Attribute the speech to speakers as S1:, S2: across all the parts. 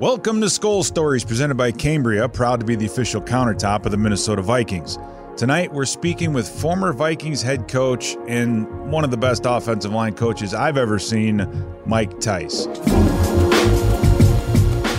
S1: Welcome to Skol Stories, presented by Cambria, proud to be the official countertop of the Minnesota Vikings. Tonight, we're speaking with former Vikings head coach and one of the best offensive line coaches I've ever seen, Mike Tice.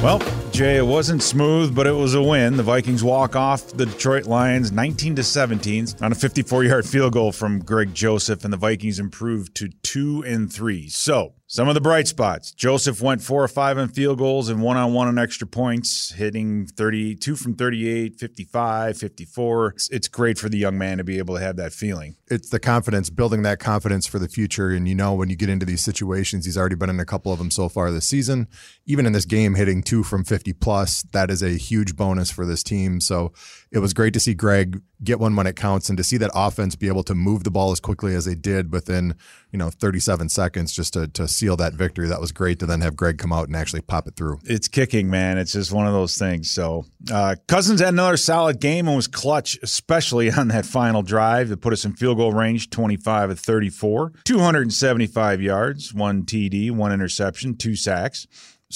S1: Well, Jay, it wasn't smooth, but it was a win. The Vikings walk off the Detroit Lions 19 to 17 on a 54-yard field goal from Greg Joseph, and the Vikings improved to two and three. So some of the bright spots. Joseph went four or five on field goals and one on one on extra points, hitting 32 from 38, 55, 54. It's, it's great for the young man to be able to have that feeling.
S2: It's the confidence, building that confidence for the future. And you know, when you get into these situations, he's already been in a couple of them so far this season. Even in this game, hitting two from 50 plus, that is a huge bonus for this team. So it was great to see Greg get one when it counts and to see that offense be able to move the ball as quickly as they did within, you know, 37 seconds just to, to seal that victory. That was great to then have Greg come out and actually pop it through.
S1: It's kicking, man. It's just one of those things. So uh, Cousins had another solid game and was clutch, especially on that final drive that put us in field goal range, 25 of 34, 275 yards, one TD, one interception, two sacks.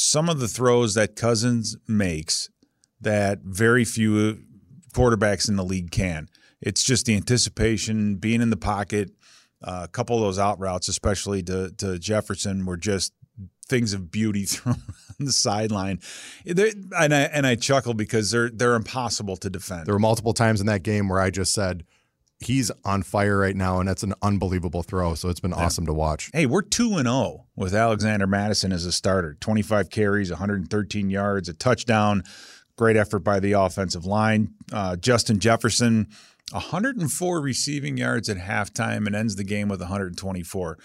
S1: Some of the throws that Cousins makes that very few quarterbacks in the league can. It's just the anticipation, being in the pocket. Uh, a couple of those out routes, especially to, to Jefferson, were just things of beauty thrown on the sideline. And I and I chuckle because they're they're impossible to defend.
S2: There were multiple times in that game where I just said, he's on fire right now, and that's an unbelievable throw. So it's been yeah. awesome to watch.
S1: Hey, we're 2 and 0 with Alexander Mattison as a starter 25 carries, 113 yards, a touchdown. Great effort by the offensive line. Uh, Justin Jefferson, 104 receiving yards at halftime and ends the game with 124.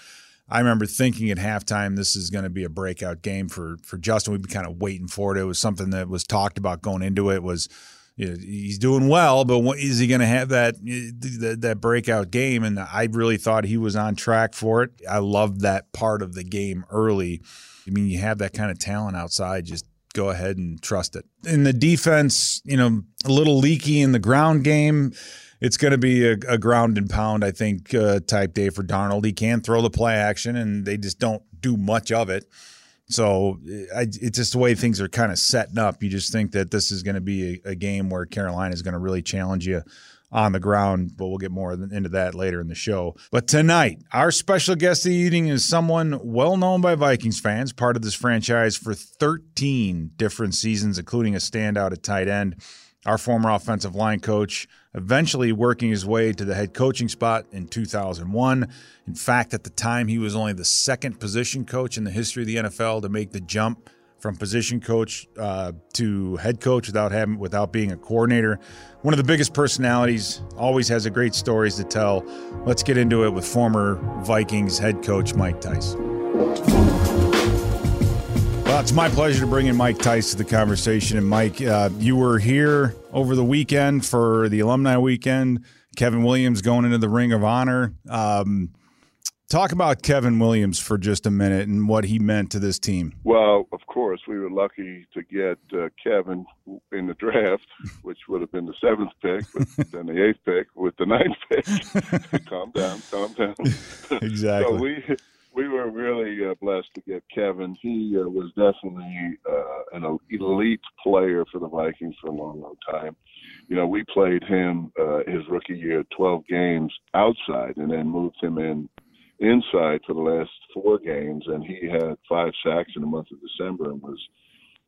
S1: I remember thinking at halftime this is going to be a breakout game for for Justin. We'd be kind of waiting for it. It was something that was talked about going into it. Was you know, he's doing well, but what, is he going to have that, that that breakout game? And I really thought he was on track for it. I loved that part of the game early. I mean, you have that kind of talent outside. Just go ahead and trust it. In the defense, you know, a little leaky in the ground game. It's going to be a, a, ground and pound, I think, uh, type day for Darnold. He can throw the play action, and they just don't do much of it. So eh, I, it's just the way things are kind of setting up. You just think that this is going to be a, a game where Carolina is going to really challenge you on the ground, but we'll get more into that later in the show. But tonight, our special guest of the evening is someone well known by Vikings fans, part of this franchise for 13 different seasons, including a standout at tight end. Our former offensive line coach, eventually working his way to the head coaching spot in 2001. In fact, at the time, he was only the second position coach in the history of the NFL to make the jump from position coach uh, to head coach without having without being a coordinator. One of the biggest personalities, always has a great stories to tell. Let's get into it with former Vikings head coach Mike Tice. Well, it's my pleasure to bring in Mike Tice to the conversation. And Mike, uh, you were here over the weekend for the alumni weekend. Kevin Williams going into the Ring of Honor. Um, Talk about Kevin Williams for just a minute and what he meant to this team.
S3: Well, of course, we were lucky to get uh, Kevin in the draft, which would have been the seventh pick, but then the eighth pick with the ninth pick. calm down, calm down.
S1: Exactly.
S3: so we really uh, blessed to get Kevin. He uh, was definitely uh, an elite player for the Vikings for a long, long time. You know, we played him uh, his rookie year, 12 games outside, and then moved him in inside for the last four games, and he had five sacks in the month of December and was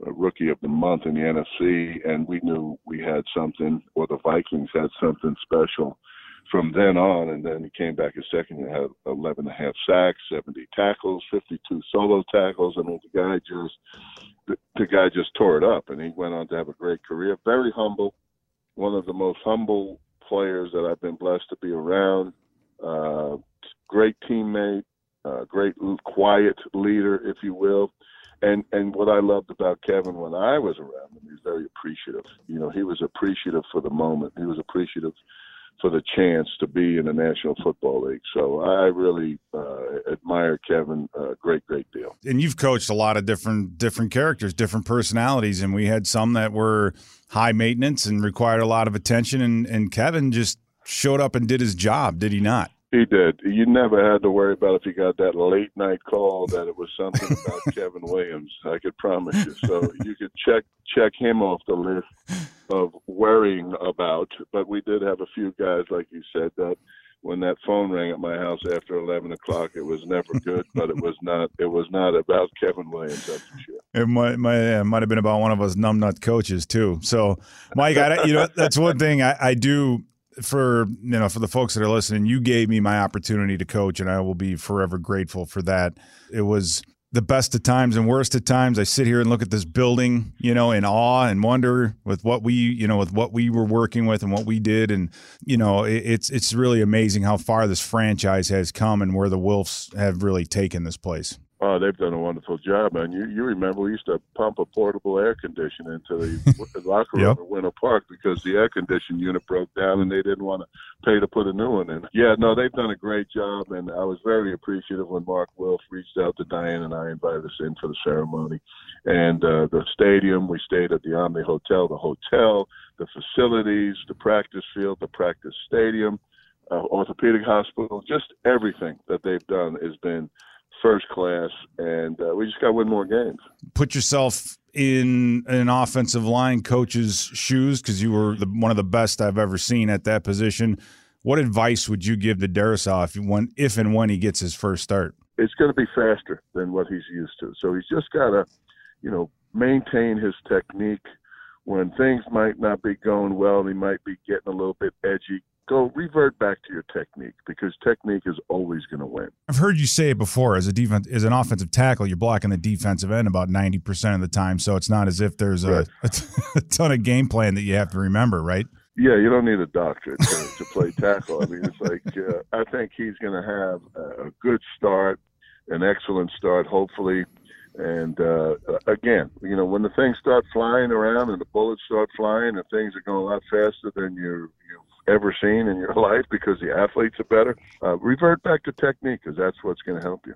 S3: a rookie of the month in the NFC. And we knew we had something, or the Vikings had something special from then on. And then he came back a second and had 11 and a half sacks, 70 tackles, 52 solo tackles. I mean, the guy just the, the guy just tore it up, and he went on to have a great career. Very humble, one of the most humble players that I've been blessed to be around. Uh, great teammate, uh, great quiet leader, if you will. And and what I loved about Kevin when I was around him, he was very appreciative. You know, he was appreciative for the moment. He was appreciative for the chance to be in the National Football League. So I really uh, admire Kevin a great, great deal.
S1: And you've coached a lot of different different characters, different personalities, and we had some that were high maintenance and required a lot of attention. And and Kevin just showed up and did his job, did he not?
S3: He did. You never had to worry about if you got that late night call that it was something about Kevin Williams. I could promise you. So you could check check him off the list of worrying about. But we did have a few guys, like you said, that when that phone rang at my house after eleven o'clock, it was never good. but it was not. It was not about Kevin Williams. That's for sure.
S1: It might might, yeah, might have been about one of us numbnut coaches too. So, Mike, I, you know that's one thing I, I do for you know for the folks that are listening, you gave me my opportunity to coach, and I will be forever grateful for that. It was the best of times and worst of times. I sit here and look at this building, you know, in awe and wonder with what we, you know, with what we were working with and what we did, and you know, it, it's it's really amazing how far this franchise has come and where the Wilfs have really taken this place.
S3: Oh, they've done a wonderful job, man. You you remember we used to pump a portable air conditioner into the locker room yep. at Winter Park because the air conditioning unit broke down and they didn't want to pay to put a new one in. Yeah, no, they've done a great job, and I was very appreciative when Mark Wilf reached out to Diane and I invited us in for the ceremony. And uh, the stadium, we stayed at the Omni Hotel, the hotel, the facilities, the practice field, the practice stadium, uh, orthopedic hospital, just everything that they've done has been – first class, and uh, we just got to win more games.
S1: Put yourself in an offensive line coach's shoes because you were the, one of the best I've ever seen at that position. What advice would you give to Darrisaw if, if and when he gets his first start?
S3: It's going to be faster than what he's used to. So he's just got to, you know, maintain his technique. When things might not be going well, he might be getting a little bit edgy go revert back to your technique because technique is always going to win.
S1: I've heard you say it before as a defense as an offensive tackle, you're blocking the defensive end about 90% of the time, so it's not as if there's a, right. a, t- a ton of game plan that you have to remember, right?
S3: Yeah, you don't need a doctorate to, to play tackle. I mean, it's like uh, I think he's going to have a good start, an excellent start, hopefully. And uh, again, you know, when the things start flying around and the bullets start flying and things are going a lot faster than you you ever seen in your life because the athletes are better. Uh, revert back to technique because that's what's going to help you.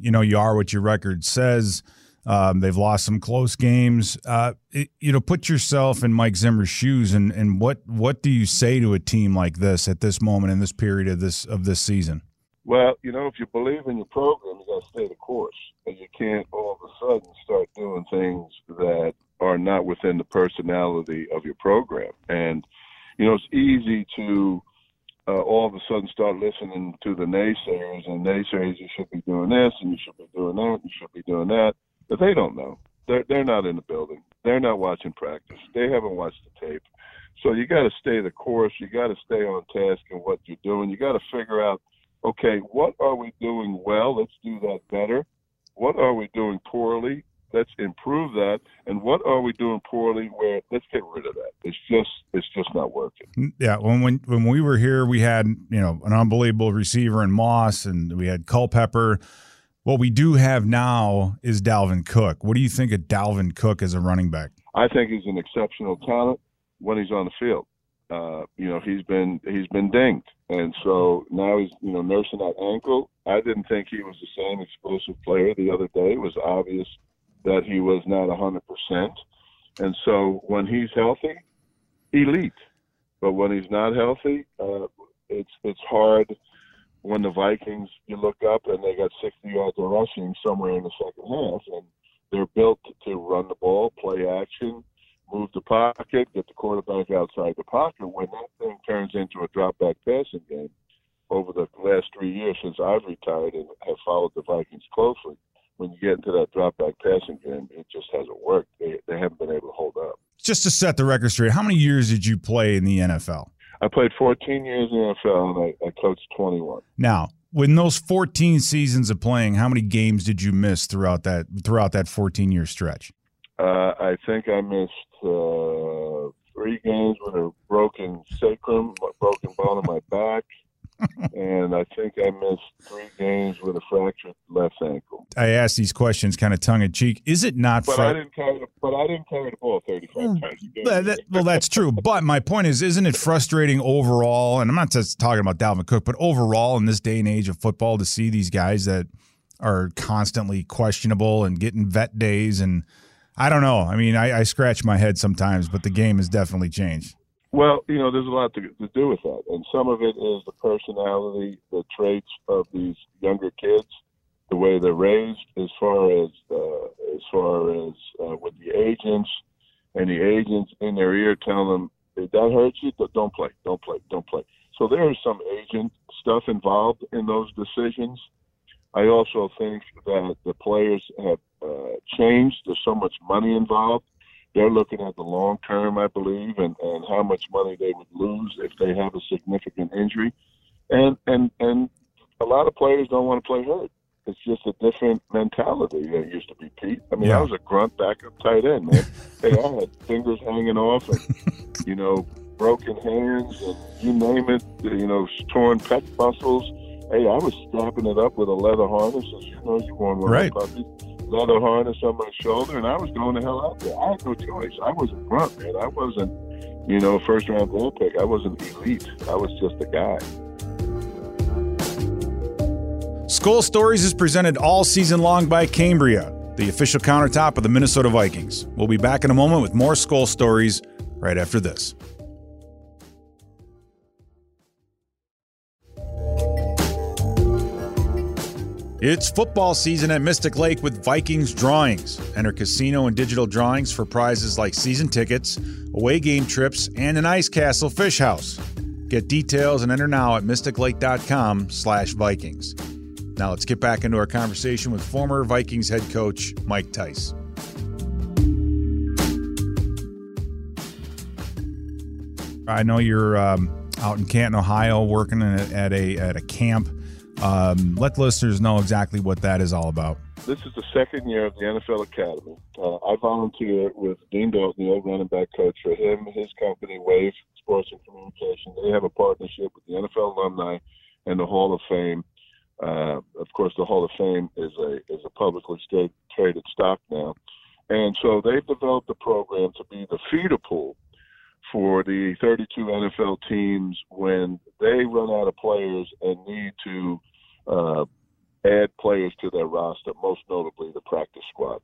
S1: You know, you are what your record says. Um, they've lost some close games. Uh, it, you know, put yourself in Mike Zimmer's shoes, and, and what what do you say to a team like this at this moment in this period of this of this season?
S3: Well, you know, if you believe in your program, you got to stay the course, and you can't all of a sudden start doing things that are not within the personality of your program. And you know, it's easy to uh, all of a sudden start listening to the naysayers and naysayers. You should be doing this, and you should be doing that, and you should be doing that, but they don't know. They're they're not in the building. They're not watching practice. They haven't watched the tape. So you got to stay the course. You got to stay on task in what you're doing. You got to figure out, okay, what are we doing well? Let's do that better. What are we doing poorly? Let's improve that. And what are we doing poorly? Where let's get rid of that. It's just it's just not working.
S1: Yeah, when when when we were here, we had you know an unbelievable receiver in Moss, and we had Culpepper. What we do have now is Dalvin Cook. What do you think of Dalvin Cook as a running back?
S3: I think he's an exceptional talent when he's on the field. Uh, you know, he's been he's been dinged, and so now he's you know nursing that ankle. I didn't think he was the same explosive player the other day. It was obvious that he was not 100%. And so when he's healthy, elite. But when he's not healthy, uh, it's it's hard when the Vikings you look up and they got 60 yards of rushing somewhere in the second half, and they're built to run the ball, play action, move the pocket, get the quarterback outside the pocket. When that thing turns into a drop back passing game, over the last three years since I've retired and have followed the Vikings closely, when you get into that drop back passing game, it just hasn't worked. They, they haven't been able to hold up.
S1: Just to set the record straight, how many years did you play in the NFL?
S3: I played 14 years in the NFL and I, I coached 21.
S1: Now, in those 14 seasons of playing, how many games did you miss throughout that throughout that 14 year stretch?
S3: Uh, I think I missed uh, three games with a broken sacrum, broken bone in my back and I think I missed three games with a fractured left ankle.
S1: I asked these questions kind of tongue in cheek. Is it not?
S3: But I didn't carry. The, but I didn't carry the ball thirty-five mm, times.
S1: That, that, well, that's true. But my point is, isn't it frustrating overall? And I'm not just talking about Dalvin Cook, but overall in this day and age of football, to see these guys that are constantly questionable and getting vet days and. I don't know. I mean, I, I scratch my head sometimes, but the game has definitely changed.
S3: Well, you know, there's a lot to, to do with that, and some of it is the personality, the traits of these younger kids, the way they're raised, as far as uh, as far as uh, with the agents, and the agents in their ear telling them if that hurts you, don't play, don't play, don't play. So there is some agent stuff involved in those decisions. I also think that the players have uh, changed. There's so much money involved. They're looking at the long term, I believe, and, and how much money they would lose if they have a significant injury. And and and a lot of players don't want to play hurt. It's just a different mentality than it used to be, Pete. I mean, yeah. I was a grunt backup tight end, man. hey, I had fingers hanging off and, you know, broken hands and you name it, you know, torn pec muscles. Hey, I was strapping it up with a leather harness, as you know, you want one right. puppies. Leather harness on my shoulder, and I was going the hell out there. I had no choice. I was a grunt, man. I wasn't, you know, first round ball pick. I wasn't elite. I was just a guy.
S1: Skol Stories is presented all season long by Cambria, the official countertop of the Minnesota Vikings. We'll be back in a moment with more Skol Stories right after this. It's football season at Mystic Lake with Vikings drawings. Enter casino and digital drawings for prizes like season tickets, away game trips, and an ice castle fish house. Get details and enter now at mysticlake.com/vikings. Now let's get back into our conversation with former Vikings head coach Mike Tice. I know you're um, out in Canton, Ohio, working at a at a camp. Um, let listeners know exactly what that is all about.
S3: This is the second year of the NFL Academy. Uh, I volunteer with Dean Dalton, the old running back coach, for him, his company, Wave Sports and Communication. They have a partnership with the NFL alumni and the Hall of Fame. Uh, of course, the Hall of Fame is a is a publicly traded stock now, and so they've developed a program to be the feeder pool for the 32 NFL teams when they run out of players and need to uh, add players to their roster, most notably the practice squad.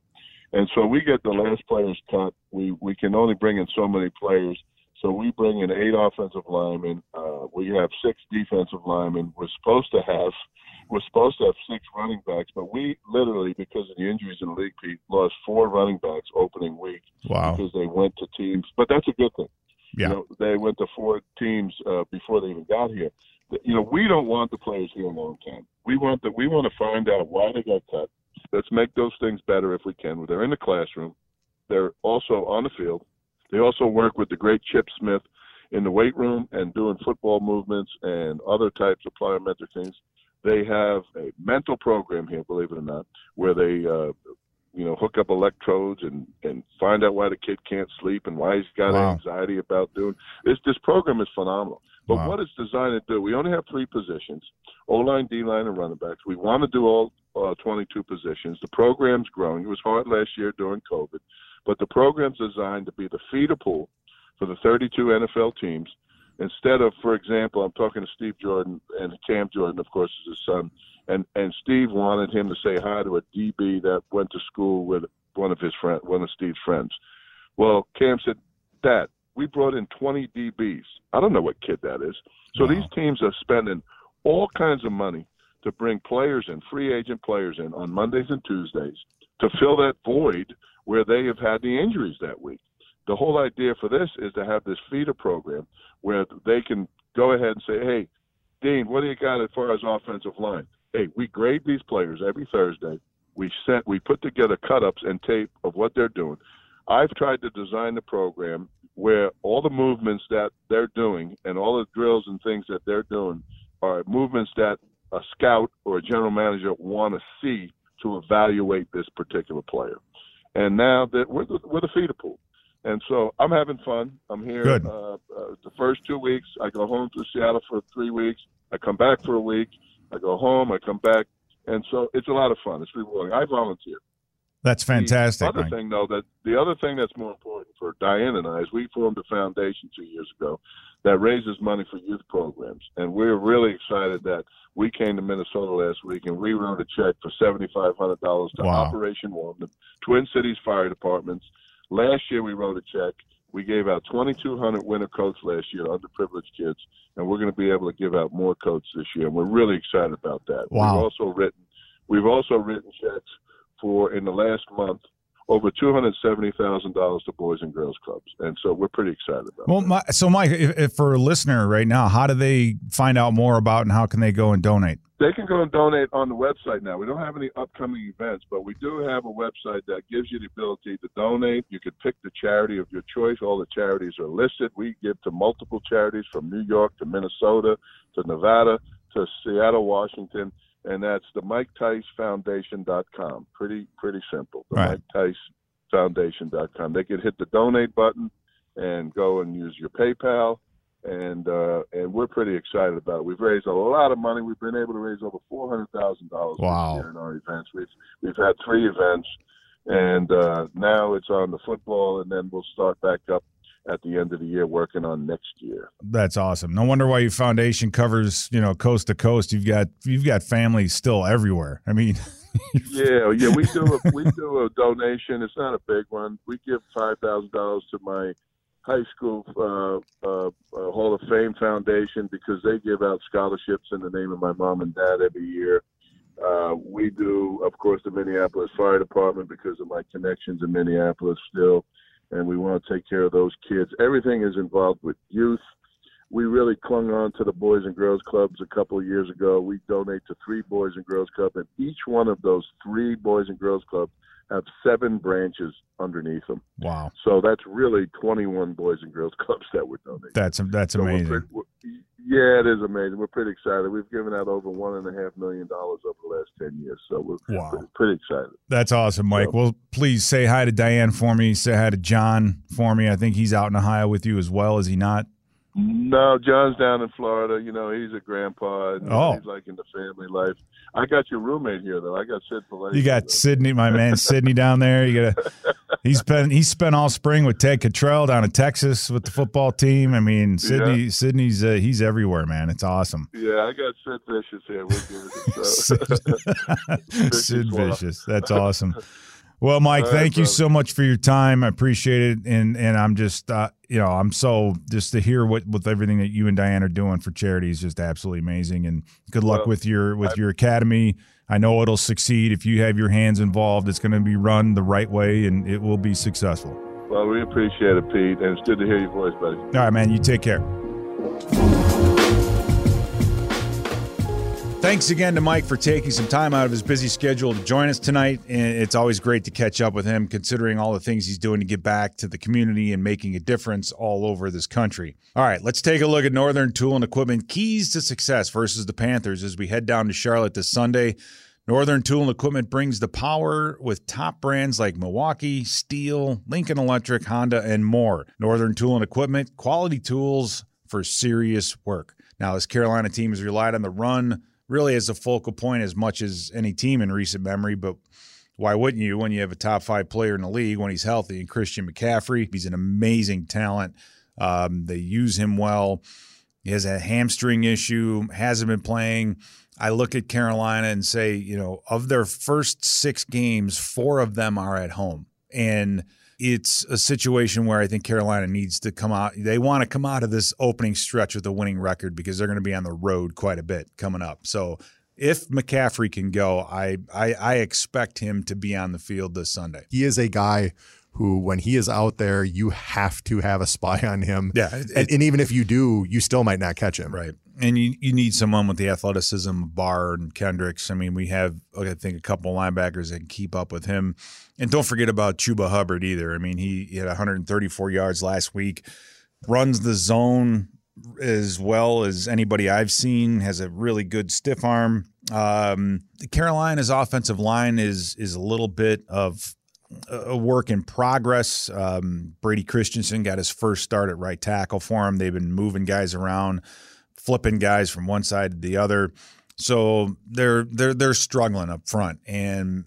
S3: And so we get the last players cut. We we can only bring in so many players. So we bring in eight offensive linemen. Uh, we have six defensive linemen. We're supposed to have we're supposed to have six running backs, but we literally, because of the injuries in the league, Pete, lost four running backs opening week
S1: wow.
S3: because they went to teams. But that's a good thing. Yeah. You know, they went to four teams uh, before they even got here. You know, we don't want the players here long term. We want that. We want to find out why they got cut. Let's make those things better if we can. They're in the classroom. They're also on the field. They also work with the great Chip Smith in the weight room and doing football movements and other types of plyometric things. They have a mental program here, believe it or not, where they uh, you know, hook up electrodes and and find out why the kid can't sleep and why he's got wow. anxiety about doing this. This program is phenomenal. But wow. what it's designed to do, we only have three positions: O line, D line, and running backs. We want to do all uh, 22 positions. The program's growing. It was hard last year during COVID, but the program's designed to be the feeder pool for the 32 NFL teams. Instead of, for example, I'm talking to Steve Jordan and Cam Jordan, of course, is his son and and Steve wanted him to say hi to a DB that went to school with one of his friend, one of Steve's friends. Well, Cam said, "Dad, we brought in 20 DBs. I don't know what kid that is. So wow. these teams are spending all kinds of money to bring players in, free agent players in on Mondays and Tuesdays to fill that void where they have had the injuries that week. The whole idea for this is to have this feeder program where they can go ahead and say, "Hey, Dean, what do you got as far as offensive line? hey, we grade these players every Thursday. We sent, we put together cut-ups and tape of what they're doing. I've tried to design the program where all the movements that they're doing and all the drills and things that they're doing are movements that a scout or a general manager want to see to evaluate this particular player. And now that we're the, we're the feeder pool. And so I'm having fun. I'm here uh, uh, the first two weeks. I go home to Seattle for three weeks. I come back for a week. I go home, I come back, and so it's a lot of fun. It's rewarding. I volunteer.
S1: That's fantastic.
S3: The other
S1: Mike.
S3: thing, though, that the other thing that's more important for Diane and I is we formed a foundation two years ago that raises money for youth programs, and we're really excited that we came to Minnesota last week and we wrote a check for seventy five hundred dollars to wow. Operation Warm, the Twin Cities Fire Departments. Last year we wrote a check We gave out 2,200 winter coats last year, to underprivileged kids, and we're going to be able to give out more coats this year. And we're really excited about that.
S1: Wow.
S3: We've also written, we've also written checks for in the last month over two hundred seventy thousand dollars to Boys and Girls Clubs, and so we're pretty excited about.
S1: Well, my, so Mike, if, if for a listener right now, how do they find out more about and how can they go and donate?
S3: They can go and donate on the website now. We don't have any upcoming events, but we do have a website that gives you the ability to donate. You can pick the charity of your choice. All the charities are listed. We give to multiple charities from New York to Minnesota to Nevada to Seattle, Washington, and that's the Mike Tice Foundation.com. Pretty pretty simple. The
S1: Right.
S3: Mike Tice Foundation.com. They can hit the donate button and go and use your PayPal and uh, and we're pretty excited about it. We've raised a lot of money. We've been able to raise over four hundred thousand dollars
S1: Wow.
S3: this year in our events. We've we've had three events, and uh, now it's on the football, and then we'll start back up at the end of the year working on next year.
S1: That's awesome. No wonder why your foundation covers you know coast to coast. You've got you've got families still everywhere. I mean,
S3: Yeah, yeah, we do a we do a donation. It's not a big one. We give five thousand dollars to my high school uh, uh, uh, Hall of Fame Foundation because they give out scholarships in the name of my mom and dad every year. Uh, we do, of course, the Minneapolis Fire Department because of my connections in Minneapolis still, and we want to take care of those kids. Everything is involved with youth. We really clung on to the Boys and Girls Clubs a couple of years ago. We donate to three Boys and Girls Clubs, and each one of those three Boys and Girls Clubs have seven branches underneath them.
S1: wow,
S3: So that's really 21 Boys and Girls Clubs that we're donating.
S1: that's that's
S3: So we're
S1: amazing.
S3: pretty- we're- yeah, it is amazing. We're pretty excited. We've given out over one and a half million dollars over the last 10 years. So we're
S1: Wow.
S3: pretty, pretty excited.
S1: That's awesome, Mike.
S3: So-
S1: Well, please say hi to Diane for me. Say hi to John for me. I think he's out in Ohio with you as well, is he not?
S3: No, John's down in Florida. You know, he's a grandpa. And
S1: Oh.
S3: He's like in the family life. I got your roommate here, though. I got Sid.
S1: You got Sydney, my man Sydney down there. You got a he's been he's spent all spring with Ted Cottrell down in Texas with the football team. I mean, Sydney Sydney's uh, he's everywhere, man. It's awesome.
S3: Yeah, I got Sid Vicious here. Giving it so.
S1: Sid, Sid Vicious. That's awesome. Well, Mike,
S3: right,
S1: thank you so much for your time. I appreciate it, and and I'm just uh, you know I'm so just to hear what with everything that you and Diane are doing for charity is just absolutely amazing. And good luck
S3: Well,
S1: with your with your academy. I know it'll succeed if you have your hands involved. It's going to be run the right way, and it will be successful.
S3: well, we appreciate it, Pete. And it's good to hear your voice, buddy.
S1: All right, man. You take care. Thanks again to Mike for taking some time out of his busy schedule to join us tonight. And it's always great to catch up with him, considering all the things he's doing to give back to the community and making a difference all over this country. All right, let's take a look at Northern Tool and Equipment keys to success versus the Panthers as we head down to Charlotte this Sunday. Northern Tool and Equipment brings the power with top brands like Milwaukee, Steel, Lincoln Electric, Honda, and more. Northern Tool and Equipment, quality tools for serious work. Now, this Carolina team has relied on the run really as a focal point as much as any team in recent memory, but why wouldn't you when you have a top five player in the league when he's healthy? And Christian McCaffrey, he's an amazing talent. Um, they use him well. He has a hamstring issue, hasn't been playing. I look at Carolina and say, you know, of their first six games, four of them are at home. And it's a situation where I think Carolina needs to come out. They want to come out of this opening stretch with a winning record because they're going to be on the road quite a bit coming up. So if McCaffrey can go, I, I, I expect him to be on the field this Sunday.
S2: He is a guy who, when he is out there, you have to have a spy on him.
S1: Yeah, it-
S2: And, and even if you do, you still might not catch him.
S1: Right. And you, you need someone with the athleticism of Barr and Kendricks. I mean, we have, I think, a couple linebackers that can keep up with him. And don't forget about Chuba Hubbard either. I mean, he, he had 134 yards last week, runs the zone as well as anybody I've seen, has a really good stiff arm. Um, Carolina's offensive line is is a little bit of a work in progress. Um, Brady Christensen got his first start at right tackle for him. They've been moving guys around, flipping guys from one side to the other. So they're they're they're struggling up front, and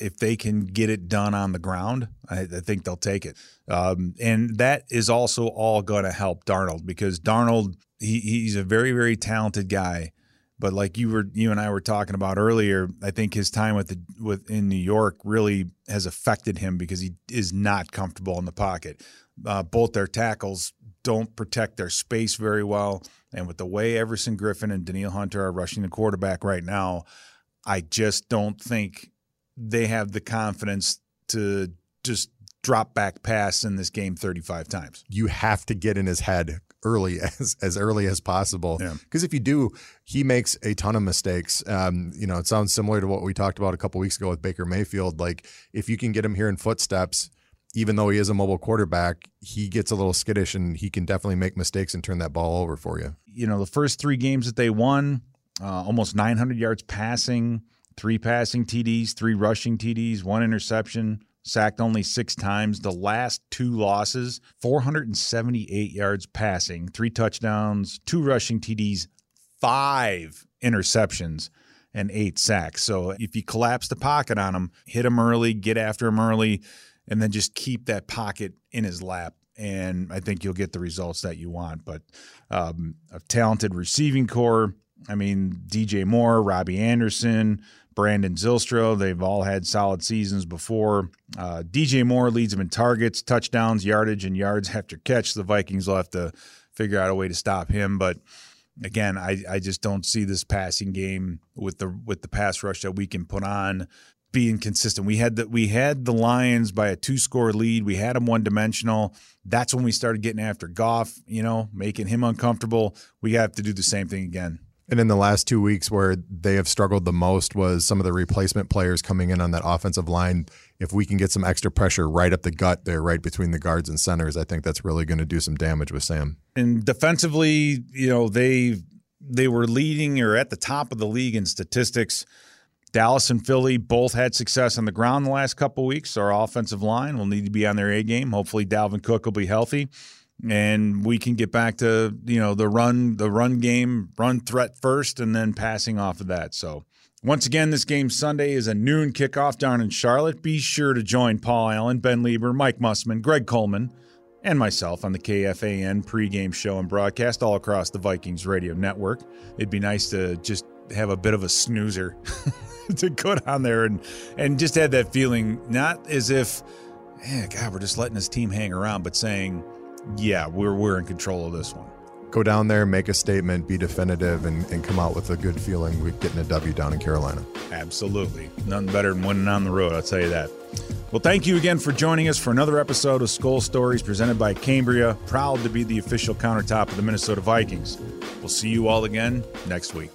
S1: if they can get it done on the ground, I, I think they'll take it. Um, and that is also all going to help Darnold because Darnold he, he's a very very talented guy, But like you were, you and I were talking about earlier, I think his time with the with in New York really has affected him because he is not comfortable in the pocket. Uh, both their tackles don't protect their space very well, and with the way Everson Griffen and Danielle Hunter are rushing the quarterback right now, I just don't think they have the confidence to just drop back pass in this game 35 times.
S2: You have to get in his head early as as early as possible. Because yeah. if you do he makes a ton of mistakes. Um, you know it sounds similar to what we talked about a couple weeks ago with Baker Mayfield. Like if you can get him here in footsteps even though he is a mobile quarterback he gets a little skittish and he can definitely make mistakes and turn that ball over for you.
S1: You know the first 3 games that they won uh, almost 900 yards passing three passing TDs three rushing TDs one interception sacked only six times. The last two losses, 478 yards passing, three touchdowns, two rushing TDs, five interceptions, and eight sacks. So if you collapse the pocket on him, hit him early, get after him early, and then just keep that pocket in his lap. And I think you'll get the results that you want. But um, a talented receiving corps. I mean, DJ Moore, Robbie Anderson, Brandon Zylstra. They've all had solid seasons before. Uh, DJ Moore leads them in targets, touchdowns, yardage, and yards after catch. The Vikings will have to figure out a way to stop him. But again, I, I just don't see this passing game with the with the pass rush that we can put on being consistent. We had the we had the Lions by a two score lead. We had them one dimensional. That's when we started getting after Goff, you know, making him uncomfortable. We have to do the same thing again.
S2: And in the last two weeks, where they have struggled the most was some of the replacement players coming in on that offensive line. If we can get some extra pressure right up the gut there, right between the guards and centers, I think that's really going to do some damage with Sam.
S1: And defensively, you know, they they were leading or at the top of the league in statistics. Dallas and Philly both had success on the ground the last couple weeks. Our offensive line will need to be on their A game. Hopefully, Dalvin Cook will be healthy and we can get back to you know the run the run game run threat first and then passing off of that. So once again this game sunday is a noon kickoff down in charlotte. Be sure to join paul allen ben Leber mike musman greg coleman and myself on the kfan pregame show and broadcast all across the vikings radio network. It'd be nice to just have a bit of a snoozer to go down there and and just have that feeling not as if god we're just letting this team hang around but saying yeah, we're we're in control of this one.
S2: Go down there, make a statement, be definitive, and, and come out with a good feeling with getting a W down in Carolina.
S1: Absolutely. Nothing better than winning on the road, I'll tell you that. Well, thank you again for joining us for another episode of Skol Stories presented by Cambria, proud to be the official countertop of the Minnesota Vikings. We'll see you all again next week.